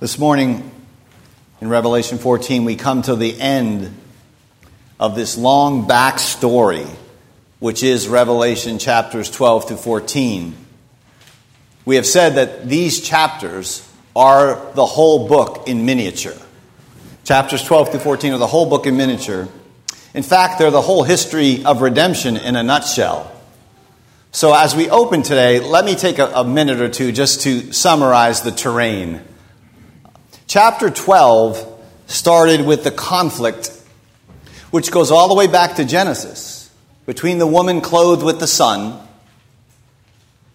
This morning in Revelation 14, we come to the end of this long backstory, which is Revelation chapters 12 to 14. We have said that these chapters are the whole book in miniature. Chapters 12 to 14 are the whole book in miniature. In fact, they're the whole history of redemption in a nutshell. So, as we open today, let me take a, a minute or two just to summarize the terrain. Chapter 12 started with the conflict, which goes all the way back to Genesis, between the woman clothed with the sun,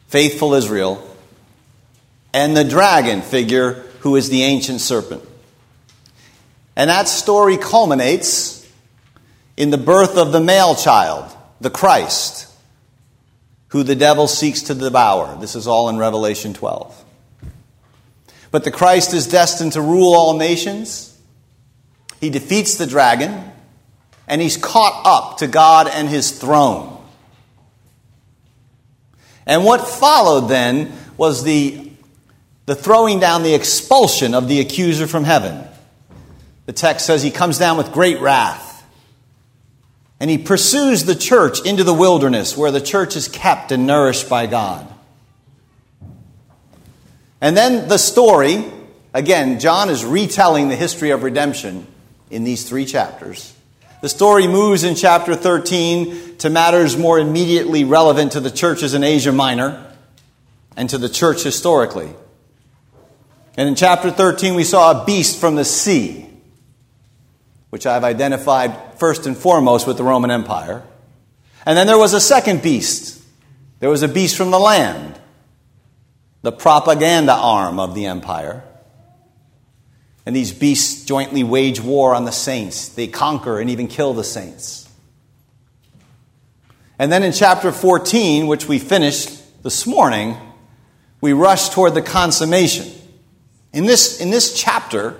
faithful Israel, and the dragon figure who is the ancient serpent. And that story culminates in the birth of the male child, the Christ, who the devil seeks to devour. This is all in Revelation 12. But the Christ is destined to rule all nations. He defeats the dragon, and he's caught up to God and his throne. And what followed then was the, the throwing down, the expulsion of the accuser from heaven. The text says he comes down with great wrath. And he pursues the church into the wilderness where the church is kept and nourished by God. And then the story, again, John is retelling the history of redemption in these three chapters. The story moves in chapter 13 to matters more immediately relevant to the churches in Asia Minor and to the church historically. And in chapter 13, we saw a beast from the sea which I've identified first and foremost with the Roman Empire. And then there was a second beast. There was a beast from the land, the propaganda arm of the empire. And these beasts jointly wage war on the saints. They conquer and even kill the saints. And then in chapter 14, which we finished this morning, we rush toward the consummation. In this, in this chapter,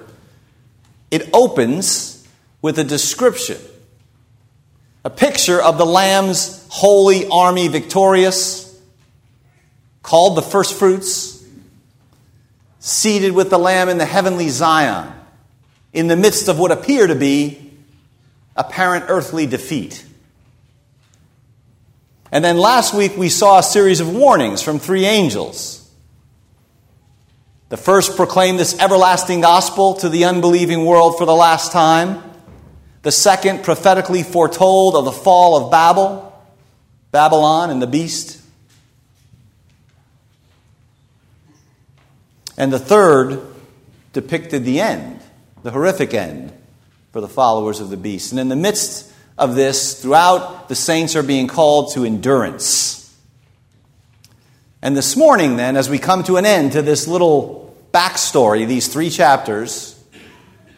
it opens with a description, a picture of the Lamb's holy army victorious, called the first fruits, seated with the Lamb in the heavenly Zion, in the midst of what appear to be apparent earthly defeat. And then last week we saw a series of warnings from three angels. The first proclaimed this everlasting gospel to the unbelieving world for the last time. The second prophetically foretold of the fall of Babel, Babylon and the beast. And the third depicted the end, the horrific end for the followers of the beast. And in the midst of this, throughout, the saints are being called to endurance. And this morning, then, as we come to an end to this little backstory, these three chapters,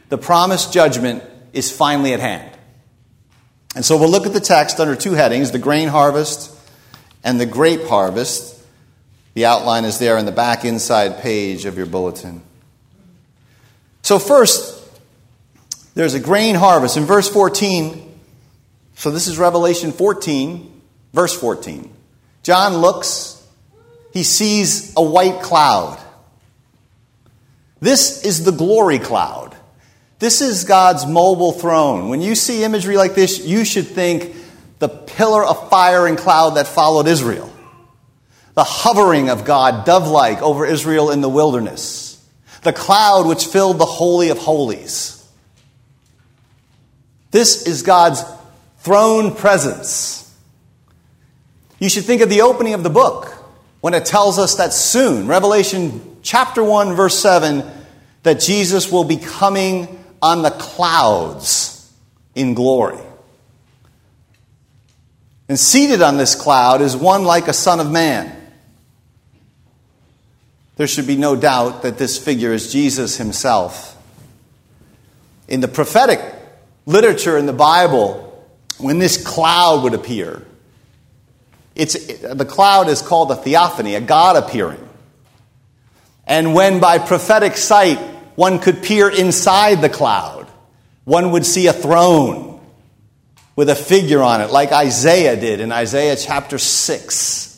the promised judgment is finally at hand. And so we'll look at the text under two headings the grain harvest and the grape harvest. The outline is there in the back inside page of your bulletin. So, first, there's a grain harvest. In verse 14, so this is Revelation 14, verse 14. John looks, he sees a white cloud. This is the glory cloud. This is God's mobile throne. When you see imagery like this, you should think the pillar of fire and cloud that followed Israel, the hovering of God, dove like, over Israel in the wilderness, the cloud which filled the Holy of Holies. This is God's throne presence. You should think of the opening of the book when it tells us that soon, Revelation chapter 1, verse 7, that Jesus will be coming on the clouds in glory. And seated on this cloud is one like a son of man. There should be no doubt that this figure is Jesus himself. In the prophetic literature in the Bible, when this cloud would appear, it's, the cloud is called a theophany, a God appearing. And when by prophetic sight one could peer inside the cloud. One would see a throne with a figure on it, like Isaiah did in Isaiah chapter 6.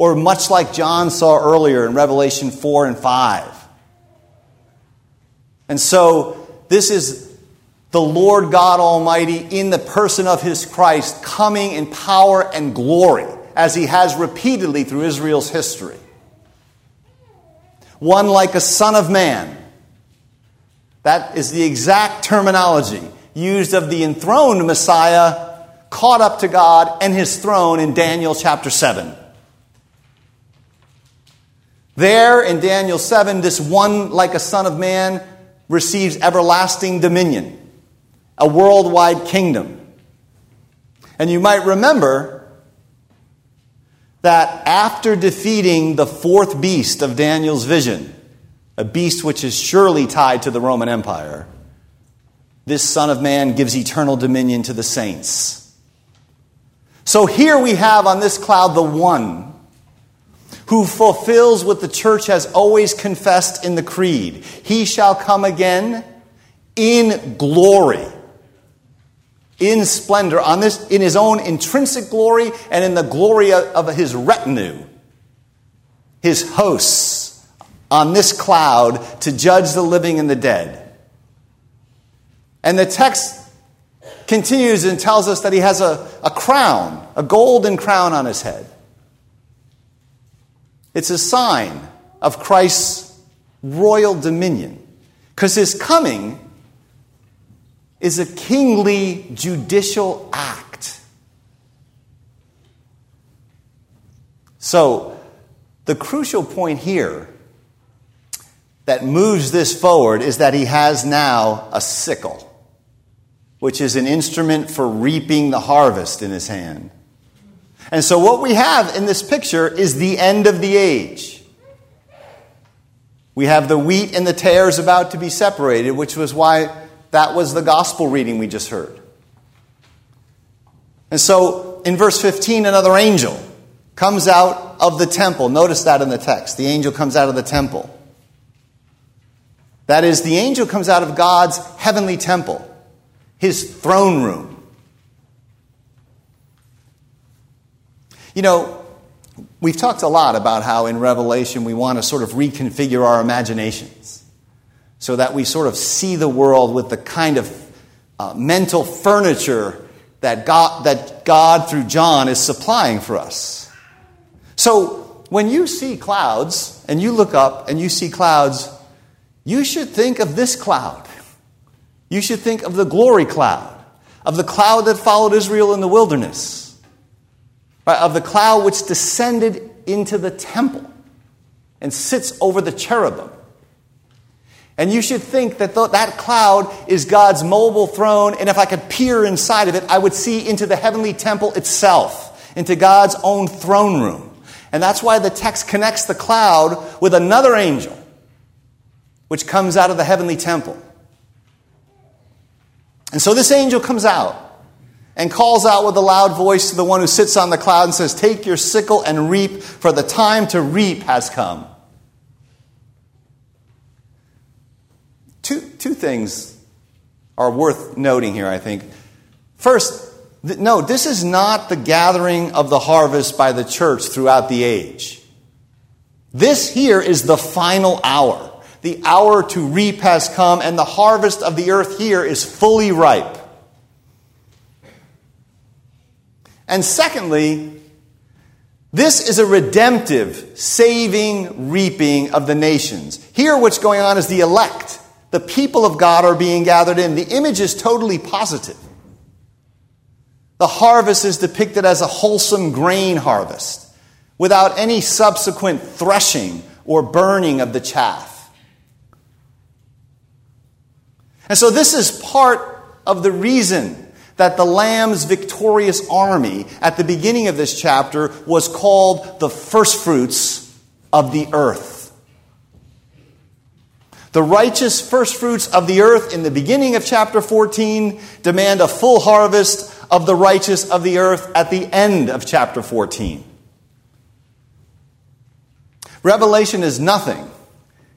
Or much like John saw earlier in Revelation 4 and 5. And so, this is the Lord God Almighty in the person of his Christ coming in power and glory, as he has repeatedly through Israel's history. One like a son of man. That is the exact terminology used of the enthroned Messiah caught up to God and his throne in Daniel chapter 7. There in Daniel 7, this one like a son of man receives everlasting dominion, a worldwide kingdom. And you might remember that after defeating the fourth beast of Daniel's vision, a beast which is surely tied to the Roman Empire, this Son of Man gives eternal dominion to the saints. So here we have on this cloud the one who fulfills what the church has always confessed in the creed. He shall come again in glory, in splendor, on this, in his own intrinsic glory and in the glory of his retinue, his hosts, on this cloud to judge the living and the dead. And the text continues and tells us that he has a, a crown, a golden crown on his head. It's a sign of Christ's royal dominion. Because his coming is a kingly judicial act. So, the crucial point here that moves this forward is that he has now a sickle, which is an instrument for reaping the harvest in his hand. And so, what we have in this picture is the end of the age. We have the wheat and the tares about to be separated, which was why that was the gospel reading we just heard. And so, in verse 15, another angel comes out of the temple. Notice that in the text. The angel comes out of the temple. That is, the angel comes out of God's heavenly temple, his throne room. You know, we've talked a lot about how in Revelation we want to sort of reconfigure our imaginations so that we sort of see the world with the kind of uh, mental furniture that God, that God, through John, is supplying for us. So, when you see clouds and you look up and you see clouds, you should think of this cloud. You should think of the glory cloud, of the cloud that followed Israel in the wilderness of the cloud which descended into the temple and sits over the cherubim. And you should think that th- that cloud is God's mobile throne, and if I could peer inside of it, I would see into the heavenly temple itself, into God's own throne room. And that's why the text connects the cloud with another angel, which comes out of the heavenly temple. And so this angel comes out and calls out with a loud voice to the one who sits on the cloud and says, Take your sickle and reap, for the time to reap has come. Two, two things are worth noting here, I think. First, th- no, this is not the gathering of the harvest by the church throughout the age. This here is the final hour. The hour to reap has come, and the harvest of the earth here is fully ripe. And secondly, this is a redemptive, saving reaping of the nations. Here, what's going on is the elect. The people of God are being gathered in. The image is totally positive. The harvest is depicted as a wholesome grain harvest without any subsequent threshing or burning of the chaff. And so, this is part of the reason that the Lamb's victorious army at the beginning of this chapter was called the firstfruits of the earth. The righteous firstfruits of the earth in the beginning of chapter 14 demand a full harvest of the righteous of the earth at the end of chapter 14. Revelation is nothing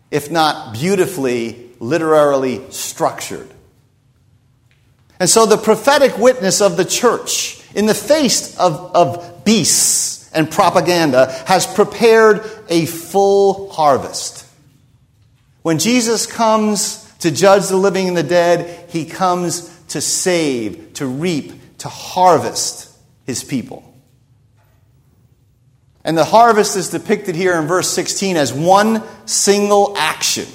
if not beautifully, literarily structured. And so the prophetic witness of the church, in the face of, of beasts and propaganda, has prepared a full harvest. When Jesus comes to judge the living and the dead. He comes to save, to reap, to harvest his people. And the harvest is depicted here in verse 16 as one single action.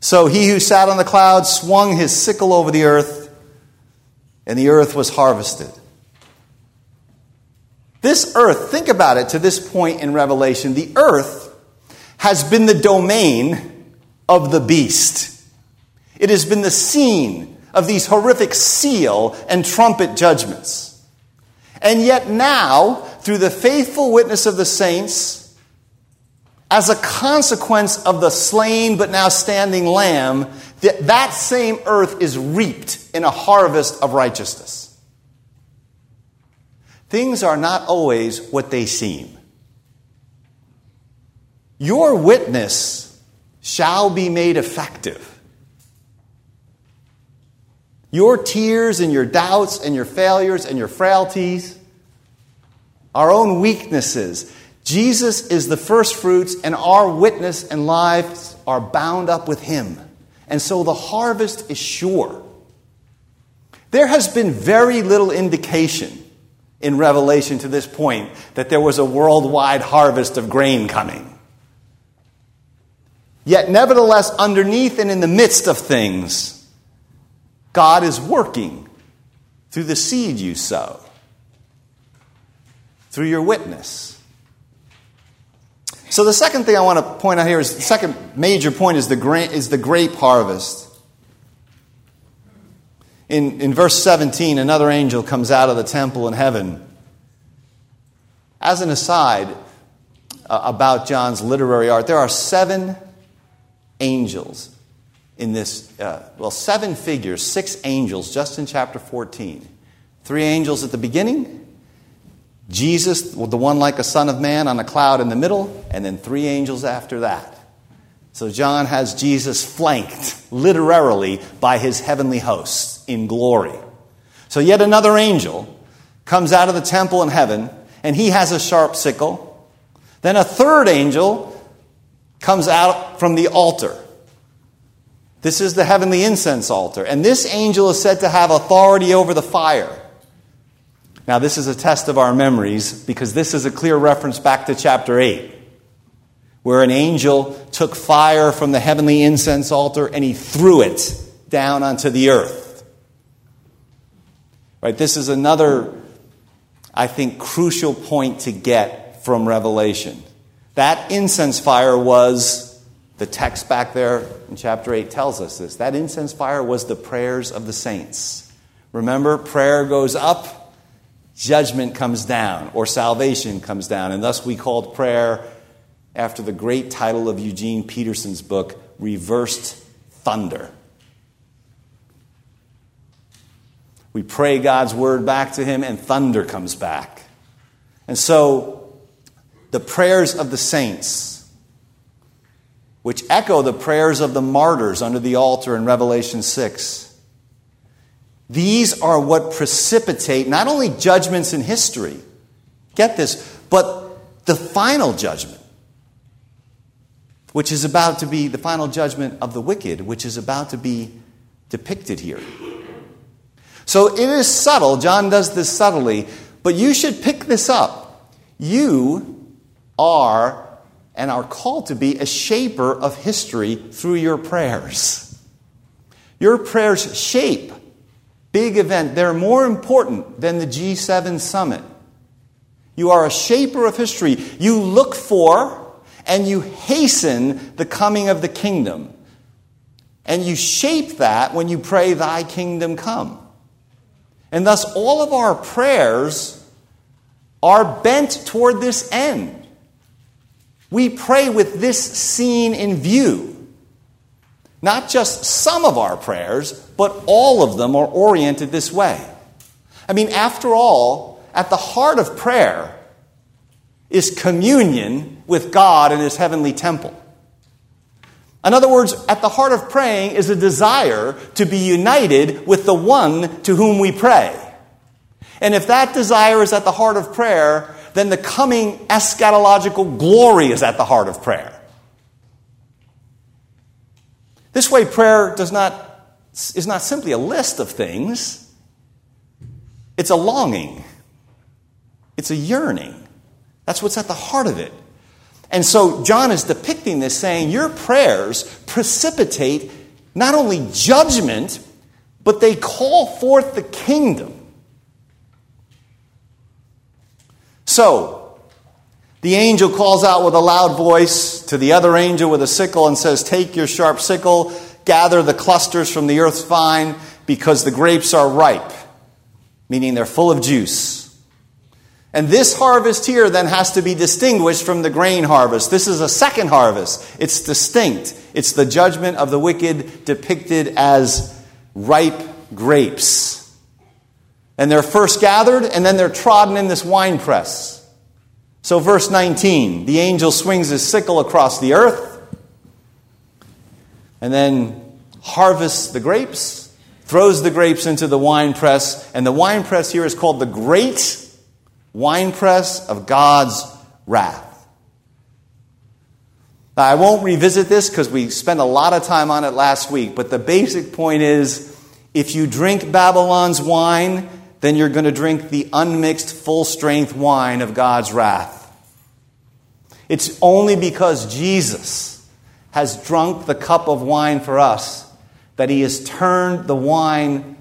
So he who sat on the cloud swung his sickle over the earth, and the earth was harvested. This earth, think about it to this point in Revelation, the earth has been the domain of the beast. It has been the scene of these horrific seal and trumpet judgments. And yet now, through the faithful witness of the saints, as a consequence of the slain but now standing lamb, that, that same earth is reaped in a harvest of righteousness. Things are not always what they seem. Your witness shall be made effective. Your tears and your doubts and your failures and your frailties, our own weaknesses. Jesus is the first fruits, and our witness and lives are bound up with Him. And so the harvest is sure. There has been very little indication in Revelation to this point that there was a worldwide harvest of grain coming. Yet, nevertheless, underneath and in the midst of things, God is working through the seed you sow, through your witness. So, the second thing I want to point out here is the second major point is the, is the grape harvest. In, in verse 17, another angel comes out of the temple in heaven. As an aside uh, about John's literary art, there are seven angels in this, uh, well, seven figures, six angels just in chapter 14. Three angels at the beginning, Jesus, the one like a son of man on a cloud in the middle, and then three angels after that. So John has Jesus flanked literally by his heavenly hosts in glory. So yet another angel comes out of the temple in heaven, and he has a sharp sickle. Then a third angel comes out from the altar. This is the heavenly incense altar. And this angel is said to have authority over the fire. Now, this is a test of our memories because this is a clear reference back to chapter 8 where an angel took fire from the heavenly incense altar and he threw it down onto the earth. Right? This is another, I think, crucial point to get from Revelation. That incense fire was, the text back there in chapter 8 tells us this. That incense fire was the prayers of the saints. Remember, prayer goes up, judgment comes down, or salvation comes down. And thus we called prayer after the great title of Eugene Peterson's book, Reversed Thunder. We pray God's word back to him, and thunder comes back. And so, the prayers of the saints, which echo the prayers of the martyrs under the altar in Revelation 6, these are what precipitate not only judgments in history, get this, but the final judgment which is about to be the final judgment of the wicked, which is about to be depicted here. So it is subtle. John does this subtly, but you should pick this up. You are and are called to be a shaper of history through your prayers. Your prayers shape big event. They're more important than the G7 summit. You are a shaper of history. You look for and you hasten the coming of the kingdom. And you shape that when you pray, Thy kingdom come. And thus, all of our prayers are bent toward this end. We pray with this scene in view. Not just some of our prayers, but all of them are oriented this way. I mean, after all, at the heart of prayer is communion with God in his heavenly temple. In other words, at the heart of praying is a desire to be united with the one to whom we pray. And if that desire is at the heart of prayer, then the coming eschatological glory is at the heart of prayer. This way, prayer does not, is not simply a list of things, it's a longing, it's a yearning. That's what's at the heart of it. And so John is depicting this, saying, Your prayers precipitate not only judgment, but they call forth the kingdom. So, the angel calls out with a loud voice to the other angel with a sickle and says, Take your sharp sickle, gather the clusters from the earth's vine, because the grapes are ripe, meaning they're full of juice. And this harvest here then has to be distinguished from the grain harvest. This is a second harvest. It's distinct. It's the judgment of the wicked depicted as ripe grapes. And they're first gathered, and then they're trodden in this winepress. So, verse 19 the angel swings his sickle across the earth, and then harvests the grapes, throws the grapes into the winepress, and the winepress here is called the Great Winepress of God's Wrath. Now, I won't revisit this because we spent a lot of time on it last week, but the basic point is if you drink Babylon's wine, then you're going to drink the unmixed, full strength wine of God's wrath. It's only because Jesus has drunk the cup of wine for us that he has turned the wine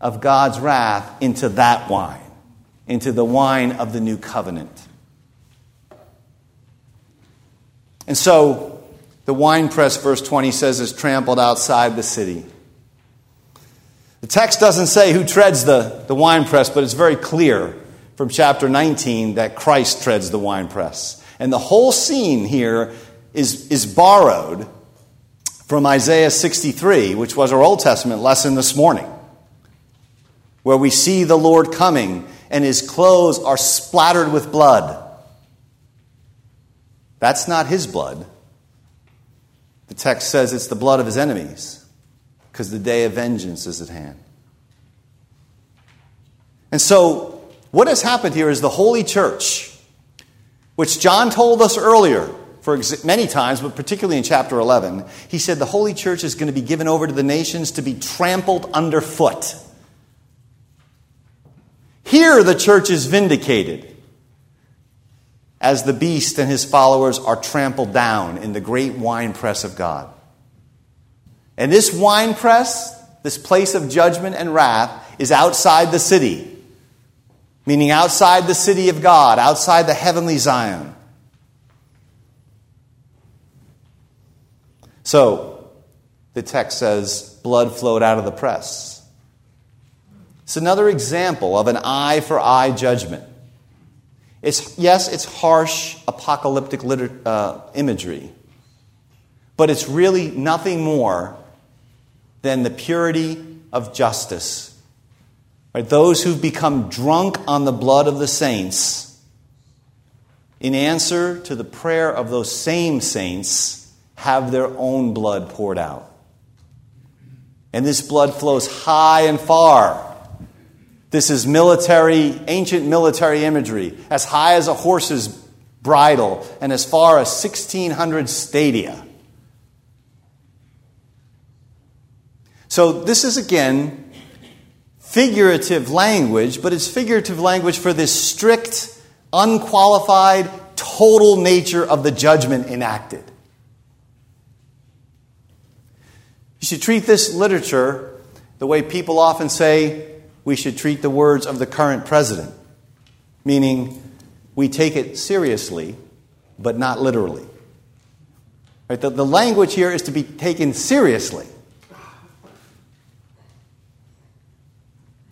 of God's wrath into that wine, into the wine of the new covenant. And so, the winepress, verse 20 says, is trampled outside the city. The text doesn't say who treads the, the winepress, but it's very clear from chapter 19 that Christ treads the winepress. And the whole scene here is, is borrowed from Isaiah 63, which was our Old Testament lesson this morning, where we see the Lord coming and his clothes are splattered with blood. That's not his blood. The text says it's the blood of his enemies because the day of vengeance is at hand. And so, what has happened here is the Holy Church, which John told us earlier, for many times, but particularly in chapter 11, he said the Holy Church is going to be given over to the nations to be trampled underfoot. Here, the church is vindicated as the beast and his followers are trampled down in the great winepress of God. And this wine press, this place of judgment and wrath, is outside the city, meaning outside the city of God, outside the heavenly Zion. So, the text says, blood flowed out of the press. It's another example of an eye for eye judgment. It's, yes, it's harsh apocalyptic liter- uh, imagery, but it's really nothing more than the purity of justice. Right? Those who've become drunk on the blood of the saints, in answer to the prayer of those same saints, have their own blood poured out. And this blood flows high and far. This is military, ancient military imagery, as high as a horse's bridle and as far as 1600 stadia. So, this is again figurative language, but it's figurative language for this strict, unqualified, total nature of the judgment enacted. You should treat this literature the way people often say we should treat the words of the current president, meaning we take it seriously, but not literally. Right? The, the language here is to be taken seriously.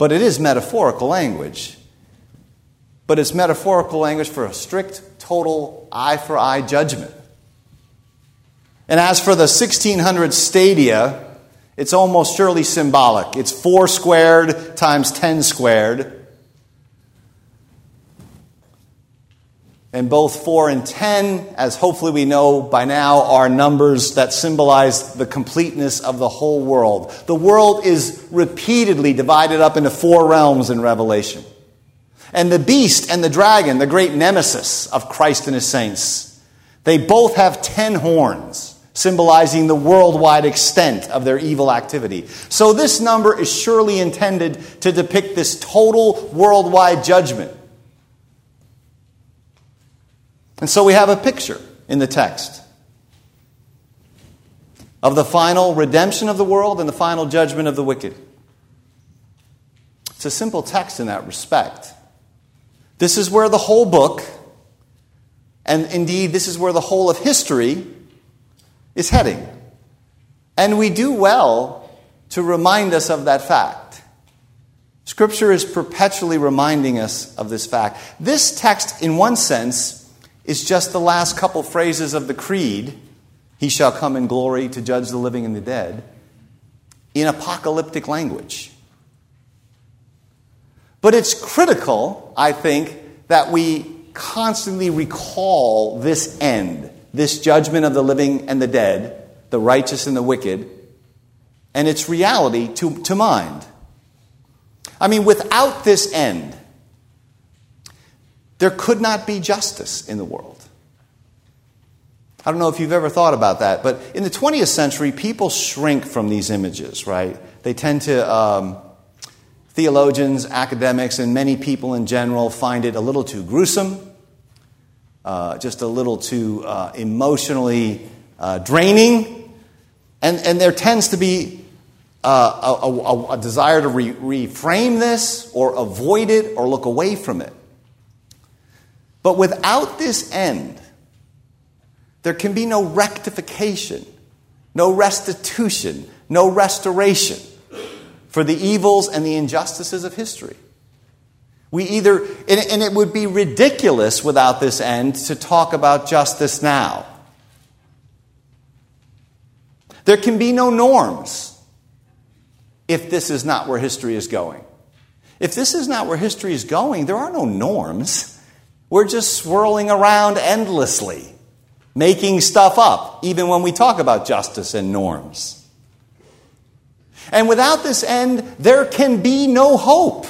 But it is metaphorical language. But it's metaphorical language for a strict, total eye for eye judgment. And as for the 1600 stadia, it's almost surely symbolic. It's 4 squared times 10 squared. And both 4 and 10, as hopefully we know by now, are numbers that symbolize the completeness of the whole world. The world is repeatedly divided up into four realms in Revelation. And the beast and the dragon, the great nemesis of Christ and his saints, they both have 10 horns, symbolizing the worldwide extent of their evil activity. So this number is surely intended to depict this total worldwide judgment. And so we have a picture in the text of the final redemption of the world and the final judgment of the wicked. It's a simple text in that respect. This is where the whole book, and indeed, this is where the whole of history is heading. And we do well to remind us of that fact. Scripture is perpetually reminding us of this fact. This text, in one sense, is just the last couple phrases of the Creed He shall come in glory to judge the living and the dead in apocalyptic language. But it's critical, I think, that we constantly recall this end, this judgment of the living and the dead, the righteous and the wicked, and its reality to, to mind. I mean, without this end, there could not be justice in the world. I don't know if you've ever thought about that, but in the 20th century, people shrink from these images, right? They tend to. Um, Theologians, academics, and many people in general find it a little too gruesome, uh, just a little too uh, emotionally uh, draining, and, and there tends to be uh, a, a, a, desire to re- reframe this or avoid it or look away from it. But without this end, there can be no rectification, no restitution, no restoration for the evils and the injustices of history. We either, and it would be ridiculous without this end to talk about justice now. There can be no norms if this is not where history is going. If this is not where history is going, there are no norms. We're just swirling around endlessly, making stuff up, even when we talk about justice and norms. And without this end, there can be no hope.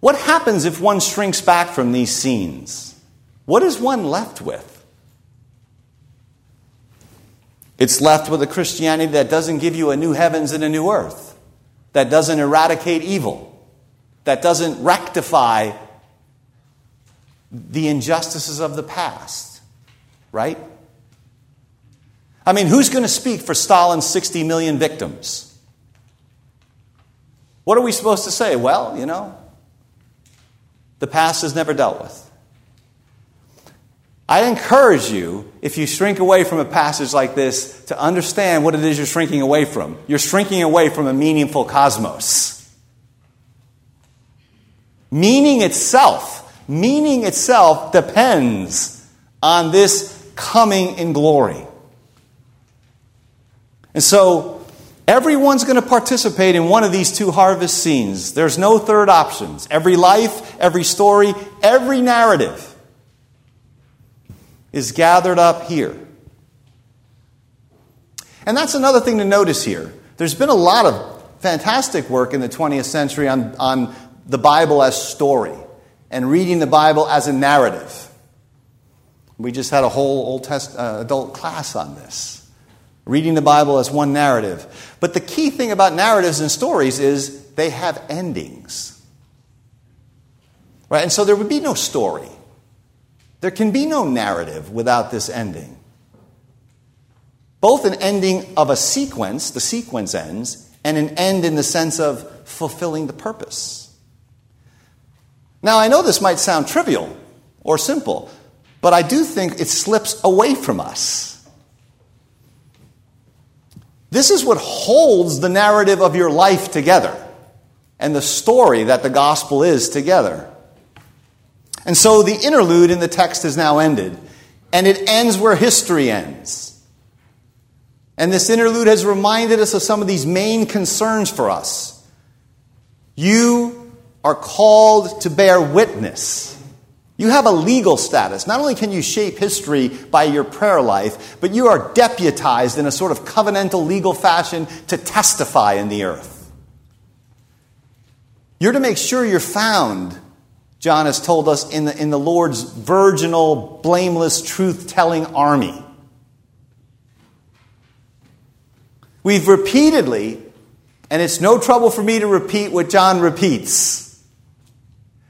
What happens if one shrinks back from these scenes? What is one left with? It's left with a Christianity that doesn't give you a new heavens and a new earth, that doesn't eradicate evil, that doesn't rectify the injustices of the past, right? I mean, who's going to speak for Stalin's 60 million victims? What are we supposed to say? Well, you know, the past is never dealt with. I encourage you, if you shrink away from a passage like this, to understand what it is you're shrinking away from. You're shrinking away from a meaningful cosmos. Meaning itself, meaning itself depends on this coming in glory. And so everyone's going to participate in one of these two harvest scenes. There's no third options. Every life, every story, every narrative is gathered up here. And that's another thing to notice here. There's been a lot of fantastic work in the 20th century on, on the Bible as story and reading the Bible as a narrative. We just had a whole Old Test, uh, adult class on this reading the Bible as one narrative. But the key thing about narratives and stories is they have endings. Right? And so there would be no story. There can be no narrative without this ending. Both an ending of a sequence, the sequence ends, and an end in the sense of fulfilling the purpose. Now, I know this might sound trivial or simple, but I do think it slips away from us. This is what holds the narrative of your life together and the story that the gospel is together. And so the interlude in the text has now ended, and it ends where history ends. And this interlude has reminded us of some of these main concerns for us. You are called to bear witness you have a legal status. Not only can you shape history by your prayer life, but you are deputized in a sort of covenantal legal fashion to testify in the earth. You're to make sure you're found John has told us in the, in the Lord's virginal, blameless, truth telling army. We've repeatedly, and it's no trouble for me to repeat what John repeats.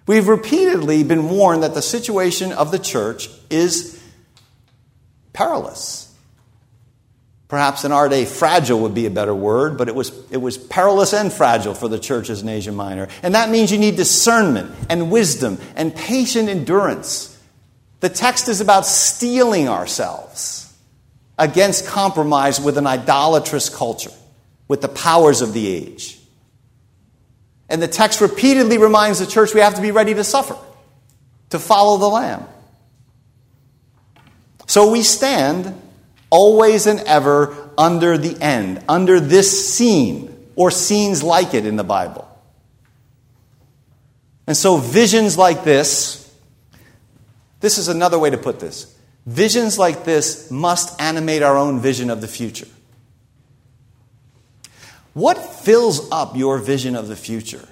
We've repeatedly been warned that the situation of the church is perilous. Perhaps in our day, fragile would be a better word, but it was, it was perilous and fragile for the churches in Asia Minor. And that means you need discernment and wisdom and patient endurance. The text is about steeling ourselves against compromise with an idolatrous culture, with the powers of the age. And the text repeatedly reminds the church we have to be ready to suffer, to follow the Lamb. So we stand always and ever under the end, under this scene, or scenes like it in the Bible. And so, visions like this, this is another way to put this. Visions like this must animate our own vision of the future. What fills up your vision of the future?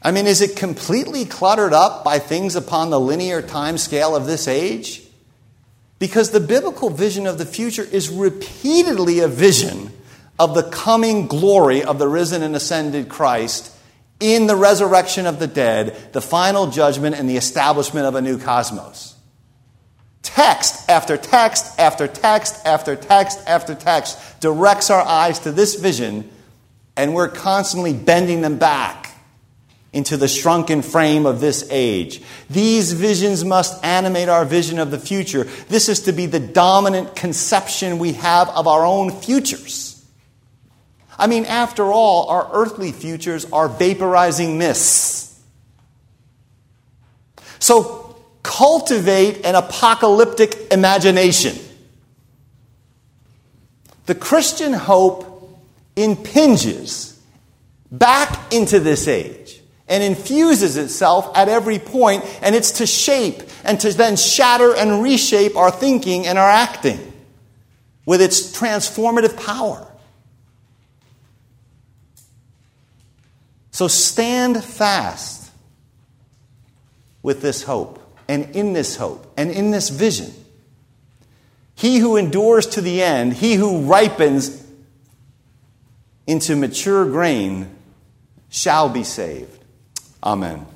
I mean, is it completely cluttered up by things upon the linear time scale of this age? Because the biblical vision of the future is repeatedly a vision of the coming glory of the risen and ascended Christ in the resurrection of the dead, the final judgment, and the establishment of a new cosmos. Text after text after text after text after text directs our eyes to this vision, and we're constantly bending them back into the shrunken frame of this age. These visions must animate our vision of the future. This is to be the dominant conception we have of our own futures. I mean, after all, our earthly futures are vaporizing mists. So cultivate an apocalyptic imagination. The Christian hope impinges back into this age and infuses itself at every point, and it's to shape and to then shatter and reshape our thinking and our acting with its transformative power. So stand fast with this hope, and in this hope, and in this vision. He who endures to the end, he who ripens into mature grain, shall be saved. Amen.